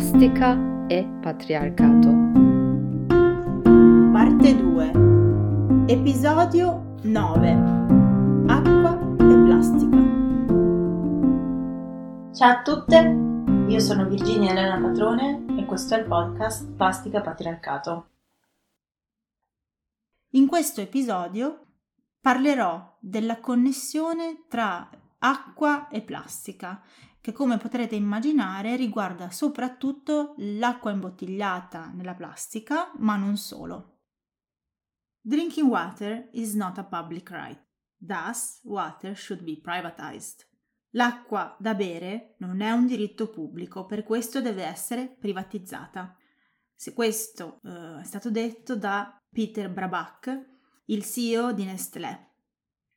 Plastica e patriarcato. Parte 2. Episodio 9. Acqua e plastica. Ciao a tutte, io sono Virginia Elena Patrone e questo è il podcast Plastica Patriarcato. In questo episodio parlerò della connessione tra acqua e plastica che come potrete immaginare riguarda soprattutto l'acqua imbottigliata nella plastica, ma non solo. Drinking water is not a public right. Thus, water should be privatized. L'acqua da bere non è un diritto pubblico, per questo deve essere privatizzata. Se questo eh, è stato detto da Peter Brabak, il CEO di Nestlé.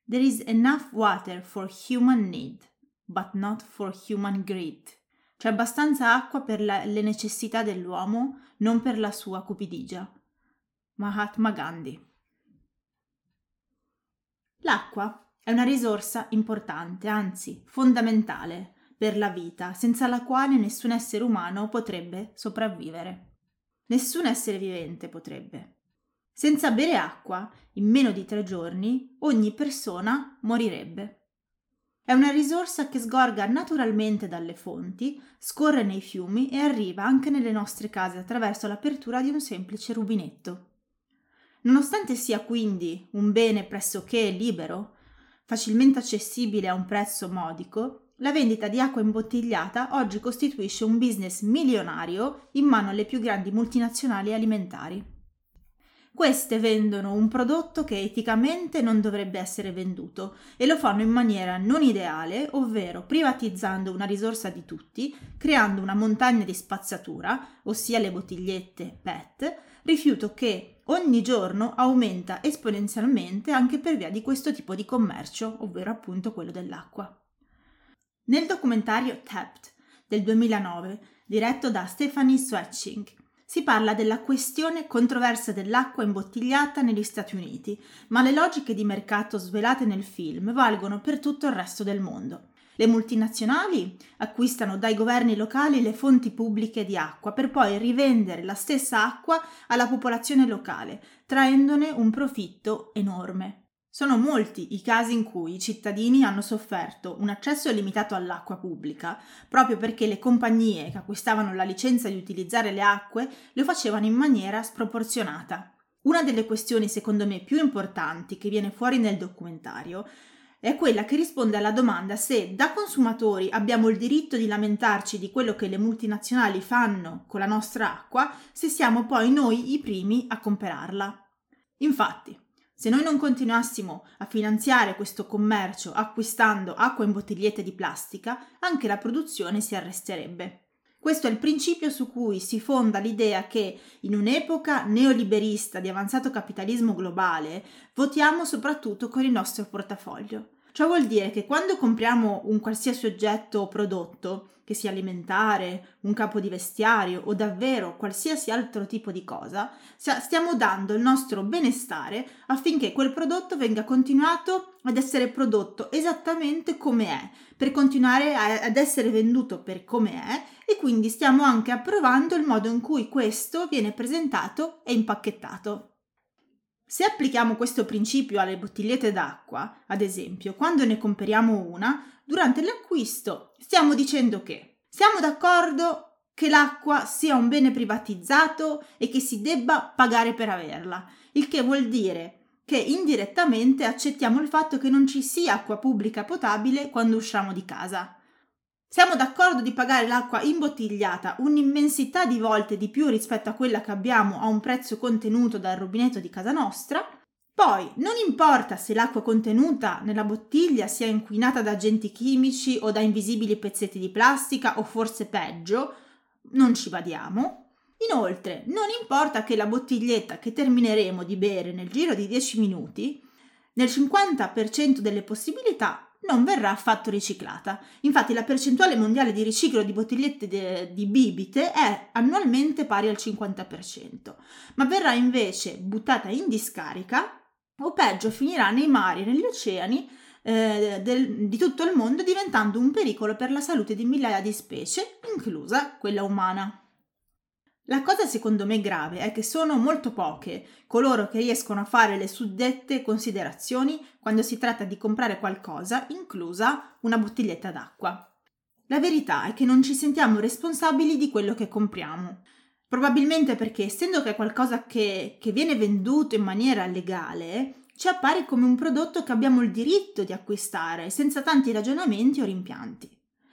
There is enough water for human need but not for human greed. C'è abbastanza acqua per la, le necessità dell'uomo, non per la sua cupidigia. Mahatma Gandhi. L'acqua è una risorsa importante, anzi fondamentale per la vita, senza la quale nessun essere umano potrebbe sopravvivere. Nessun essere vivente potrebbe. Senza bere acqua, in meno di tre giorni, ogni persona morirebbe. È una risorsa che sgorga naturalmente dalle fonti, scorre nei fiumi e arriva anche nelle nostre case attraverso l'apertura di un semplice rubinetto. Nonostante sia quindi un bene pressoché libero, facilmente accessibile a un prezzo modico, la vendita di acqua imbottigliata oggi costituisce un business milionario in mano alle più grandi multinazionali alimentari. Queste vendono un prodotto che eticamente non dovrebbe essere venduto e lo fanno in maniera non ideale, ovvero privatizzando una risorsa di tutti, creando una montagna di spazzatura, ossia le bottigliette PET, rifiuto che ogni giorno aumenta esponenzialmente anche per via di questo tipo di commercio, ovvero appunto quello dell'acqua. Nel documentario Tapped del 2009, diretto da Stephanie Swetching, si parla della questione controversa dell'acqua imbottigliata negli Stati Uniti, ma le logiche di mercato svelate nel film valgono per tutto il resto del mondo. Le multinazionali acquistano dai governi locali le fonti pubbliche di acqua per poi rivendere la stessa acqua alla popolazione locale, traendone un profitto enorme. Sono molti i casi in cui i cittadini hanno sofferto un accesso limitato all'acqua pubblica, proprio perché le compagnie che acquistavano la licenza di utilizzare le acque lo facevano in maniera sproporzionata. Una delle questioni secondo me più importanti che viene fuori nel documentario è quella che risponde alla domanda se da consumatori abbiamo il diritto di lamentarci di quello che le multinazionali fanno con la nostra acqua, se siamo poi noi i primi a comprarla. Infatti, se noi non continuassimo a finanziare questo commercio acquistando acqua in bottigliette di plastica, anche la produzione si arresterebbe. Questo è il principio su cui si fonda l'idea che in un'epoca neoliberista di avanzato capitalismo globale votiamo soprattutto con il nostro portafoglio. Ciò vuol dire che quando compriamo un qualsiasi oggetto o prodotto, che sia alimentare, un capo di vestiario o davvero qualsiasi altro tipo di cosa, stiamo dando il nostro benestare affinché quel prodotto venga continuato ad essere prodotto esattamente come è, per continuare ad essere venduto per come è e quindi stiamo anche approvando il modo in cui questo viene presentato e impacchettato. Se applichiamo questo principio alle bottigliette d'acqua, ad esempio, quando ne compriamo una, durante l'acquisto stiamo dicendo che siamo d'accordo che l'acqua sia un bene privatizzato e che si debba pagare per averla, il che vuol dire che indirettamente accettiamo il fatto che non ci sia acqua pubblica potabile quando usciamo di casa. Siamo d'accordo di pagare l'acqua imbottigliata un'immensità di volte di più rispetto a quella che abbiamo a un prezzo contenuto dal rubinetto di casa nostra, poi, non importa se l'acqua contenuta nella bottiglia sia inquinata da agenti chimici o da invisibili pezzetti di plastica o forse peggio, non ci badiamo. Inoltre, non importa che la bottiglietta che termineremo di bere nel giro di 10 minuti, nel 50% delle possibilità non verrà affatto riciclata. Infatti la percentuale mondiale di riciclo di bottigliette de, di bibite è annualmente pari al 50%, ma verrà invece buttata in discarica o peggio finirà nei mari e negli oceani eh, del, di tutto il mondo diventando un pericolo per la salute di migliaia di specie, inclusa quella umana. La cosa secondo me grave è che sono molto poche coloro che riescono a fare le suddette considerazioni quando si tratta di comprare qualcosa, inclusa una bottiglietta d'acqua. La verità è che non ci sentiamo responsabili di quello che compriamo. Probabilmente perché, essendo che è qualcosa che, che viene venduto in maniera legale, ci appare come un prodotto che abbiamo il diritto di acquistare senza tanti ragionamenti o rimpianti.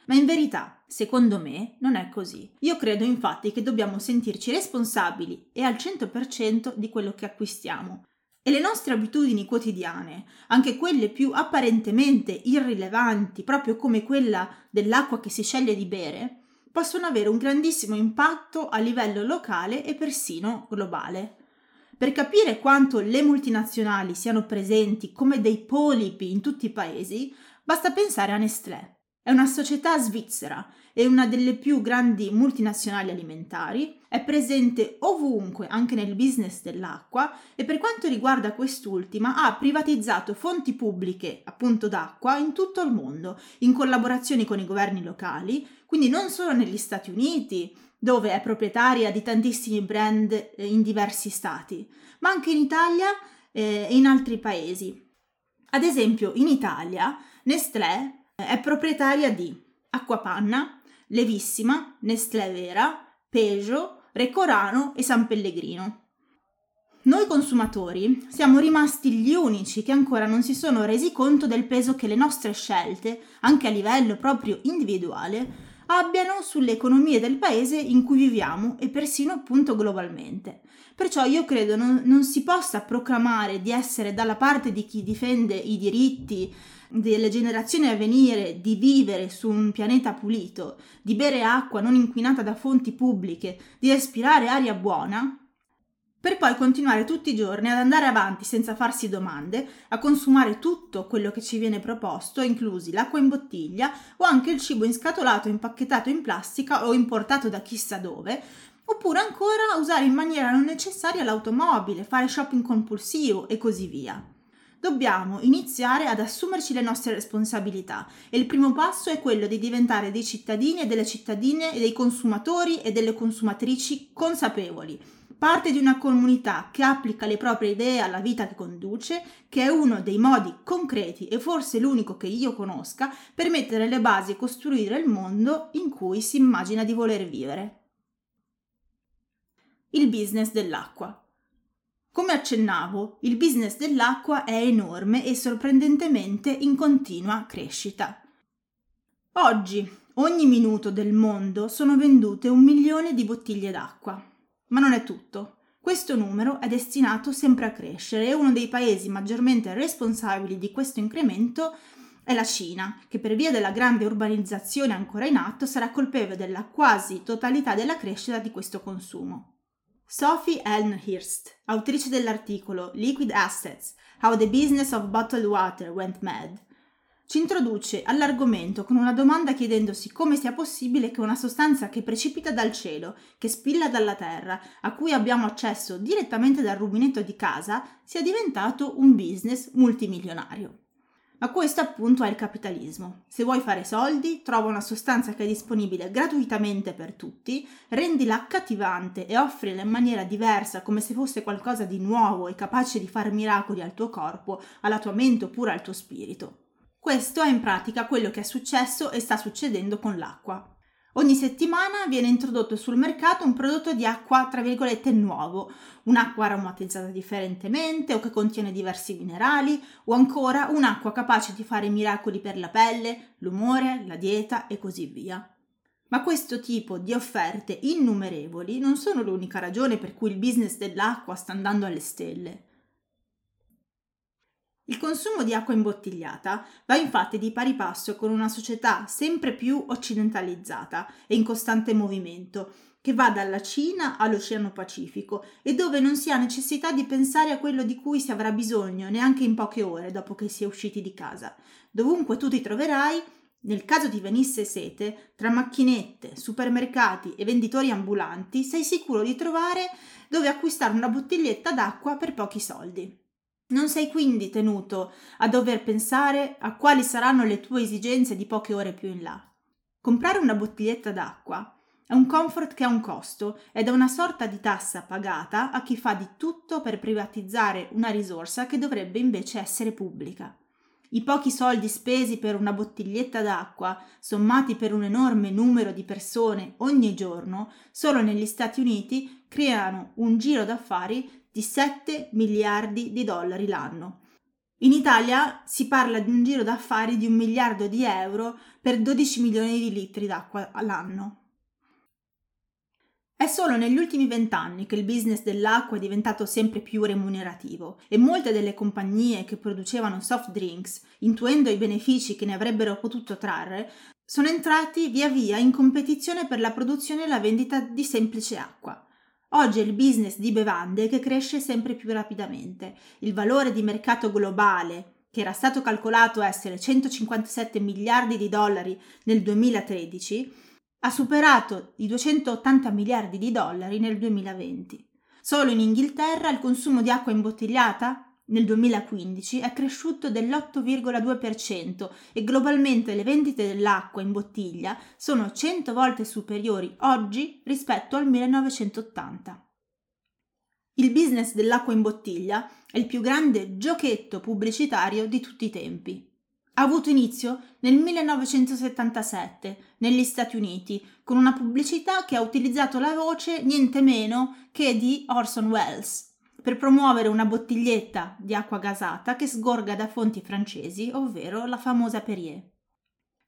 Ma in verità, secondo me, non è così. Io credo infatti che dobbiamo sentirci responsabili e al 100% di quello che acquistiamo. E le nostre abitudini quotidiane, anche quelle più apparentemente irrilevanti, proprio come quella dell'acqua che si sceglie di bere, possono avere un grandissimo impatto a livello locale e persino globale. Per capire quanto le multinazionali siano presenti come dei polipi in tutti i paesi, basta pensare a Nestlé. È una società svizzera e una delle più grandi multinazionali alimentari, è presente ovunque anche nel business dell'acqua e per quanto riguarda quest'ultima ha privatizzato fonti pubbliche appunto d'acqua in tutto il mondo, in collaborazione con i governi locali, quindi non solo negli Stati Uniti, dove è proprietaria di tantissimi brand eh, in diversi stati, ma anche in Italia eh, e in altri paesi. Ad esempio, in Italia Nestlé è proprietaria di Acquapanna, Levissima, Nestlé Vera, Peugeot, Recorano e San Pellegrino. Noi consumatori siamo rimasti gli unici che ancora non si sono resi conto del peso che le nostre scelte, anche a livello proprio individuale, abbiano sulle economie del paese in cui viviamo e persino appunto globalmente. Perciò io credo non, non si possa proclamare di essere dalla parte di chi difende i diritti delle generazioni a venire di vivere su un pianeta pulito, di bere acqua non inquinata da fonti pubbliche, di respirare aria buona, per poi continuare tutti i giorni ad andare avanti senza farsi domande, a consumare tutto quello che ci viene proposto, inclusi l'acqua in bottiglia o anche il cibo inscatolato, impacchettato in plastica o importato da chissà dove, oppure ancora usare in maniera non necessaria l'automobile, fare shopping compulsivo e così via. Dobbiamo iniziare ad assumerci le nostre responsabilità e il primo passo è quello di diventare dei cittadini e delle cittadine e dei consumatori e delle consumatrici consapevoli, parte di una comunità che applica le proprie idee alla vita che conduce, che è uno dei modi concreti e forse l'unico che io conosca per mettere le basi e costruire il mondo in cui si immagina di voler vivere. Il business dell'acqua. Come accennavo, il business dell'acqua è enorme e sorprendentemente in continua crescita. Oggi, ogni minuto del mondo sono vendute un milione di bottiglie d'acqua. Ma non è tutto. Questo numero è destinato sempre a crescere e uno dei paesi maggiormente responsabili di questo incremento è la Cina, che per via della grande urbanizzazione ancora in atto sarà colpevole della quasi totalità della crescita di questo consumo. Sophie Elmhirst, autrice dell'articolo Liquid Assets: How the Business of Bottled Water Went Mad, ci introduce all'argomento con una domanda chiedendosi come sia possibile che una sostanza che precipita dal cielo, che spilla dalla terra, a cui abbiamo accesso direttamente dal rubinetto di casa, sia diventato un business multimilionario. Ma questo appunto è il capitalismo. Se vuoi fare soldi, trova una sostanza che è disponibile gratuitamente per tutti, rendila accattivante e offrila in maniera diversa come se fosse qualcosa di nuovo e capace di fare miracoli al tuo corpo, alla tua mente oppure al tuo spirito. Questo è in pratica quello che è successo e sta succedendo con l'acqua. Ogni settimana viene introdotto sul mercato un prodotto di acqua, tra virgolette, nuovo, un'acqua aromatizzata differentemente o che contiene diversi minerali, o ancora un'acqua capace di fare miracoli per la pelle, l'umore, la dieta e così via. Ma questo tipo di offerte innumerevoli non sono l'unica ragione per cui il business dell'acqua sta andando alle stelle. Il consumo di acqua imbottigliata va infatti di pari passo con una società sempre più occidentalizzata e in costante movimento, che va dalla Cina all'Oceano Pacifico e dove non si ha necessità di pensare a quello di cui si avrà bisogno neanche in poche ore dopo che si è usciti di casa. Dovunque tu ti troverai, nel caso ti venisse sete, tra macchinette, supermercati e venditori ambulanti, sei sicuro di trovare dove acquistare una bottiglietta d'acqua per pochi soldi. Non sei quindi tenuto a dover pensare a quali saranno le tue esigenze di poche ore più in là. Comprare una bottiglietta d'acqua È un comfort che ha un costo ed è una sorta di tassa pagata a chi fa di tutto per privatizzare una risorsa che dovrebbe invece essere pubblica. I pochi soldi spesi per una bottiglietta d'acqua, sommati per un enorme numero di persone ogni giorno, solo negli Stati Uniti creano un giro d'affari di 7 miliardi di dollari l'anno. In Italia si parla di un giro d'affari di un miliardo di euro per 12 milioni di litri d'acqua all'anno. È solo negli ultimi vent'anni che il business dell'acqua è diventato sempre più remunerativo e molte delle compagnie che producevano soft drinks, intuendo i benefici che ne avrebbero potuto trarre, sono entrati via via in competizione per la produzione e la vendita di semplice acqua. Oggi è il business di bevande che cresce sempre più rapidamente. Il valore di mercato globale, che era stato calcolato essere 157 miliardi di dollari nel 2013, ha superato i 280 miliardi di dollari nel 2020. Solo in Inghilterra il consumo di acqua imbottigliata nel 2015 è cresciuto dell'8,2% e globalmente le vendite dell'acqua in bottiglia sono 100 volte superiori oggi rispetto al 1980. Il business dell'acqua in bottiglia è il più grande giochetto pubblicitario di tutti i tempi ha avuto inizio nel 1977 negli Stati Uniti con una pubblicità che ha utilizzato la voce niente meno che di Orson Welles per promuovere una bottiglietta di acqua gasata che sgorga da fonti francesi, ovvero la famosa Perrier.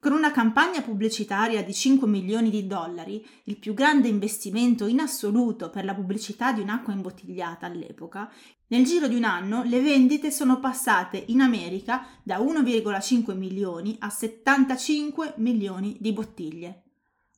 Con una campagna pubblicitaria di 5 milioni di dollari, il più grande investimento in assoluto per la pubblicità di un'acqua imbottigliata all'epoca, nel giro di un anno le vendite sono passate in America da 1,5 milioni a 75 milioni di bottiglie.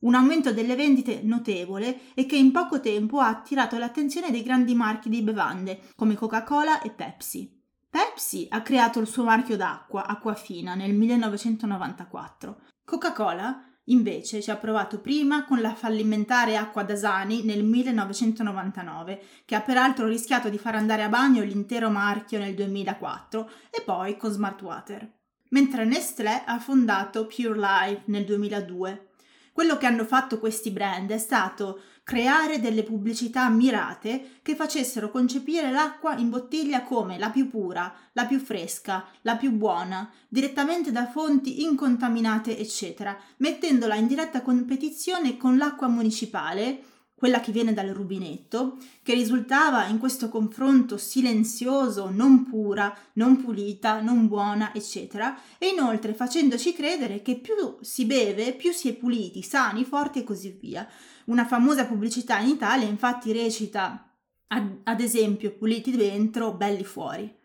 Un aumento delle vendite notevole e che in poco tempo ha attirato l'attenzione dei grandi marchi di bevande come Coca-Cola e Pepsi. Pepsi ha creato il suo marchio d'acqua, Acquafina, nel 1994. Coca-Cola Invece ci ha provato prima con la fallimentare Acqua Dasani nel 1999, che ha peraltro rischiato di far andare a bagno l'intero marchio nel 2004, e poi con Smartwater. Mentre Nestlé ha fondato Pure Life nel 2002. Quello che hanno fatto questi brand è stato creare delle pubblicità mirate che facessero concepire l'acqua in bottiglia come la più pura, la più fresca, la più buona, direttamente da fonti incontaminate, eccetera, mettendola in diretta competizione con l'acqua municipale quella che viene dal rubinetto, che risultava in questo confronto silenzioso, non pura, non pulita, non buona, eccetera, e inoltre facendoci credere che più si beve, più si è puliti, sani, forti e così via. Una famosa pubblicità in Italia infatti recita ad, esempio puliti dentro, belli fuori.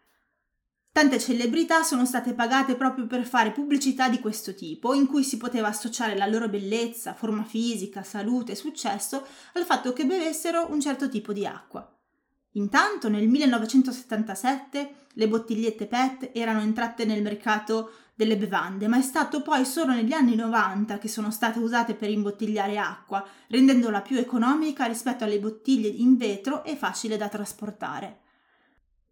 Tante celebrità sono state pagate proprio per fare pubblicità di questo tipo, in cui si poteva associare la loro bellezza, forma fisica, salute e successo al fatto che bevessero un certo tipo di acqua. Intanto nel 1977 le bottigliette PET erano entrate nel mercato delle bevande, ma è stato poi solo negli anni 90 che sono state usate per imbottigliare acqua, rendendola più economica rispetto alle bottiglie in vetro e facile da trasportare.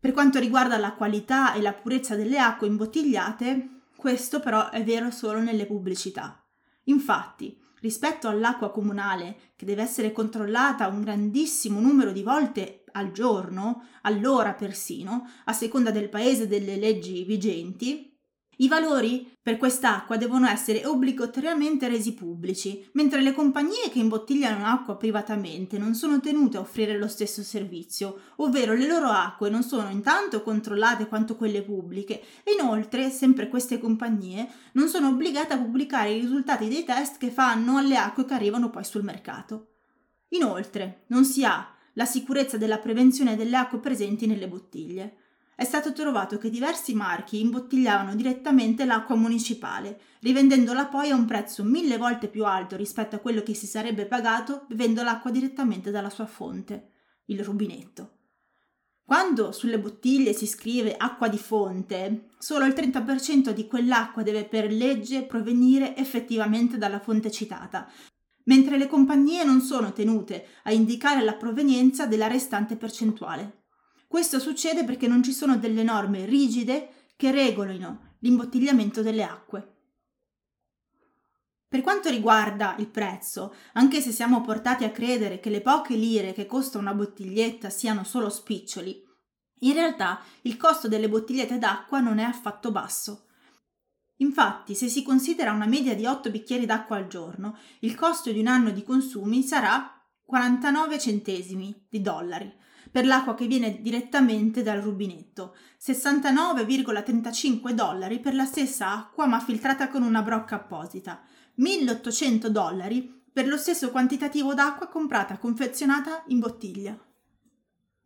Per quanto riguarda la qualità e la purezza delle acque imbottigliate, questo però è vero solo nelle pubblicità. Infatti, rispetto all'acqua comunale, che deve essere controllata un grandissimo numero di volte al giorno, all'ora persino, a seconda del paese e delle leggi vigenti, i valori per quest'acqua devono essere obbligatoriamente resi pubblici, mentre le compagnie che imbottigliano acqua privatamente non sono tenute a offrire lo stesso servizio, ovvero le loro acque non sono intanto controllate quanto quelle pubbliche e inoltre, sempre queste compagnie, non sono obbligate a pubblicare i risultati dei test che fanno alle acque che arrivano poi sul mercato. Inoltre, non si ha la sicurezza della prevenzione delle acque presenti nelle bottiglie è stato trovato che diversi marchi imbottigliavano direttamente l'acqua municipale, rivendendola poi a un prezzo mille volte più alto rispetto a quello che si sarebbe pagato bevendo l'acqua direttamente dalla sua fonte, il rubinetto. Quando sulle bottiglie si scrive acqua di fonte, solo il 30% di quell'acqua deve per legge provenire effettivamente dalla fonte citata, mentre le compagnie non sono tenute a indicare la provenienza della restante percentuale. Questo succede perché non ci sono delle norme rigide che regolino l'imbottigliamento delle acque. Per quanto riguarda il prezzo, anche se siamo portati a credere che le poche lire che costa una bottiglietta siano solo spiccioli, in realtà il costo delle bottigliette d'acqua non è affatto basso. Infatti, se si considera una media di 8 bicchieri d'acqua al giorno, il costo di un anno di consumi sarà 49 centesimi di dollari per l'acqua che viene direttamente dal rubinetto, 69,35 dollari per la stessa acqua ma filtrata con una brocca apposita, 1800 dollari per lo stesso quantitativo d'acqua comprata confezionata in bottiglia.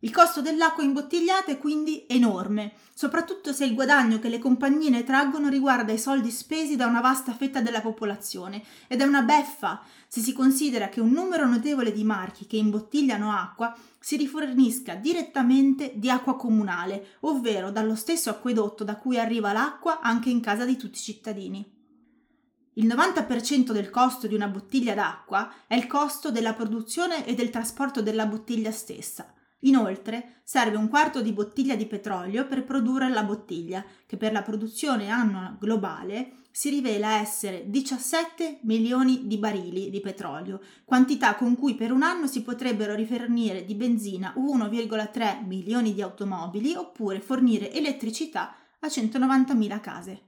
Il costo dell'acqua imbottigliata è quindi enorme, soprattutto se il guadagno che le compagnie ne traggono riguarda i soldi spesi da una vasta fetta della popolazione ed è una beffa se si considera che un numero notevole di marchi che imbottigliano acqua si rifornisca direttamente di acqua comunale, ovvero dallo stesso acquedotto da cui arriva l'acqua anche in casa di tutti i cittadini. Il 90% del costo di una bottiglia d'acqua è il costo della produzione e del trasporto della bottiglia stessa. Inoltre serve un quarto di bottiglia di petrolio per produrre la bottiglia, che per la produzione annua globale si rivela essere 17 milioni di barili di petrolio, quantità con cui per un anno si potrebbero rifornire di benzina 1,3 milioni di automobili oppure fornire elettricità a 190.000 case.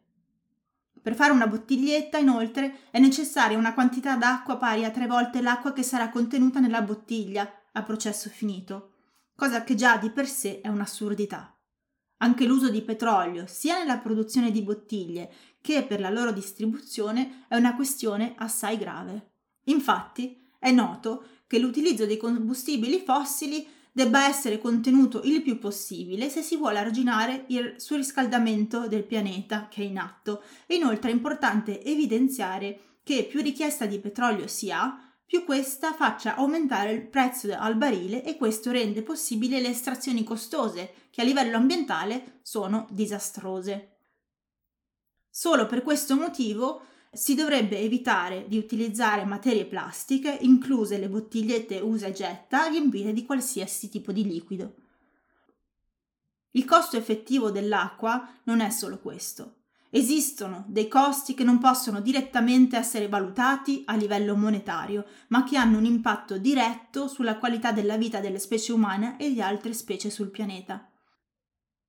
Per fare una bottiglietta, inoltre, è necessaria una quantità d'acqua pari a tre volte l'acqua che sarà contenuta nella bottiglia a processo finito cosa che già di per sé è un'assurdità. Anche l'uso di petrolio, sia nella produzione di bottiglie che per la loro distribuzione, è una questione assai grave. Infatti, è noto che l'utilizzo dei combustibili fossili debba essere contenuto il più possibile se si vuole arginare il surriscaldamento del pianeta che è in atto. E inoltre è importante evidenziare che più richiesta di petrolio si ha, più questa faccia aumentare il prezzo al barile e questo rende possibili le estrazioni costose, che a livello ambientale sono disastrose. Solo per questo motivo si dovrebbe evitare di utilizzare materie plastiche, incluse le bottigliette usa e getta, riempite di qualsiasi tipo di liquido. Il costo effettivo dell'acqua non è solo questo. Esistono dei costi che non possono direttamente essere valutati a livello monetario, ma che hanno un impatto diretto sulla qualità della vita delle specie umane e di altre specie sul pianeta.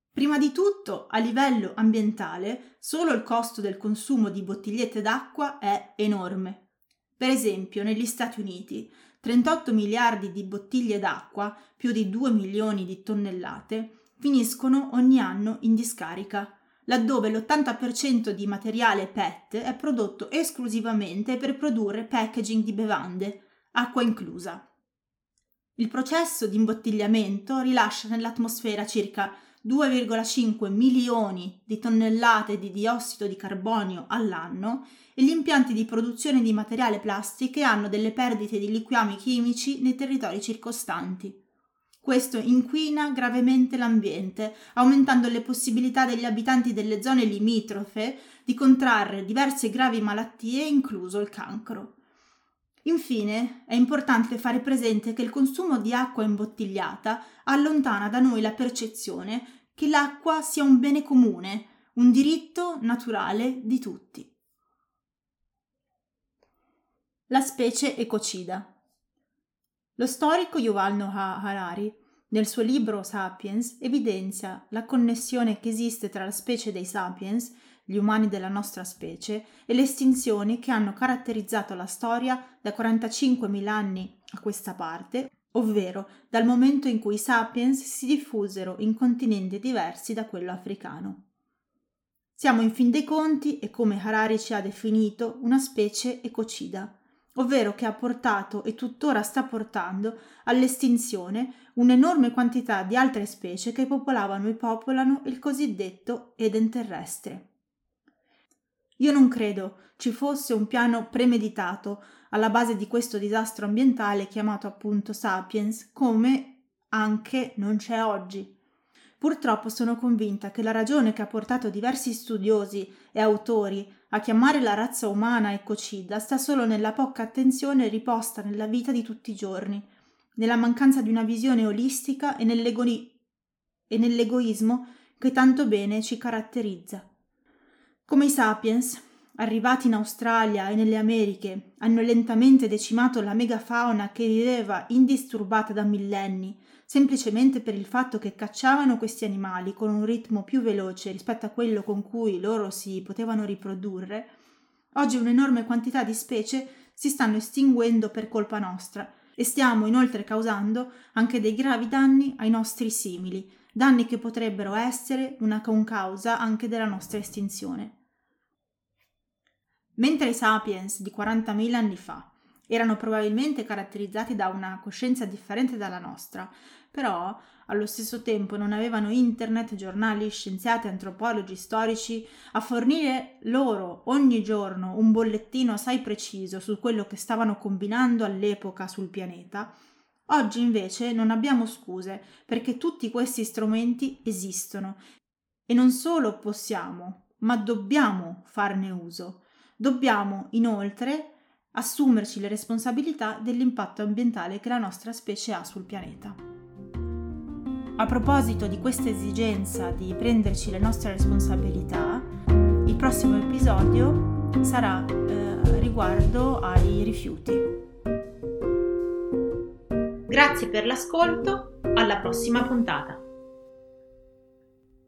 Prima di tutto, a livello ambientale, solo il costo del consumo di bottigliette d'acqua è enorme. Per esempio, negli Stati Uniti, 38 miliardi di bottiglie d'acqua, più di 2 milioni di tonnellate, finiscono ogni anno in discarica laddove l'80% di materiale PET è prodotto esclusivamente per produrre packaging di bevande, acqua inclusa. Il processo di imbottigliamento rilascia nell'atmosfera circa 2,5 milioni di tonnellate di diossido di carbonio all'anno e gli impianti di produzione di materiale plastiche hanno delle perdite di liquami chimici nei territori circostanti. Questo inquina gravemente l'ambiente, aumentando le possibilità degli abitanti delle zone limitrofe di contrarre diverse gravi malattie, incluso il cancro. Infine, è importante fare presente che il consumo di acqua imbottigliata allontana da noi la percezione che l'acqua sia un bene comune, un diritto naturale di tutti. La specie ecocida. Lo storico Yuval Noah Harari, nel suo libro Sapiens, evidenzia la connessione che esiste tra la specie dei sapiens, gli umani della nostra specie, e le estinzioni che hanno caratterizzato la storia da 45.000 anni a questa parte, ovvero dal momento in cui i sapiens si diffusero in continenti diversi da quello africano. Siamo in fin dei conti, e come Harari ci ha definito, una specie ecocida, ovvero che ha portato e tuttora sta portando all'estinzione un'enorme quantità di altre specie che popolavano e popolano il cosiddetto Eden terrestre. Io non credo ci fosse un piano premeditato alla base di questo disastro ambientale chiamato appunto Sapiens, come anche non c'è oggi. Purtroppo sono convinta che la ragione che ha portato diversi studiosi e autori a chiamare la razza umana ecocida sta solo nella poca attenzione riposta nella vita di tutti i giorni, nella mancanza di una visione olistica e, nell'egoni- e nell'egoismo che tanto bene ci caratterizza. Come i sapiens, arrivati in Australia e nelle Americhe, hanno lentamente decimato la megafauna che viveva indisturbata da millenni, semplicemente per il fatto che cacciavano questi animali con un ritmo più veloce rispetto a quello con cui loro si potevano riprodurre, oggi un'enorme quantità di specie si stanno estinguendo per colpa nostra e stiamo inoltre causando anche dei gravi danni ai nostri simili, danni che potrebbero essere una concausa anche della nostra estinzione. Mentre i sapiens di 40.000 anni fa erano probabilmente caratterizzati da una coscienza differente dalla nostra, però allo stesso tempo non avevano internet, giornali, scienziati, antropologi, storici a fornire loro ogni giorno un bollettino assai preciso su quello che stavano combinando all'epoca sul pianeta, oggi invece non abbiamo scuse perché tutti questi strumenti esistono e non solo possiamo, ma dobbiamo farne uso. Dobbiamo inoltre assumerci le responsabilità dell'impatto ambientale che la nostra specie ha sul pianeta. A proposito di questa esigenza di prenderci le nostre responsabilità, il prossimo episodio sarà eh, riguardo ai rifiuti. Grazie per l'ascolto, alla prossima puntata.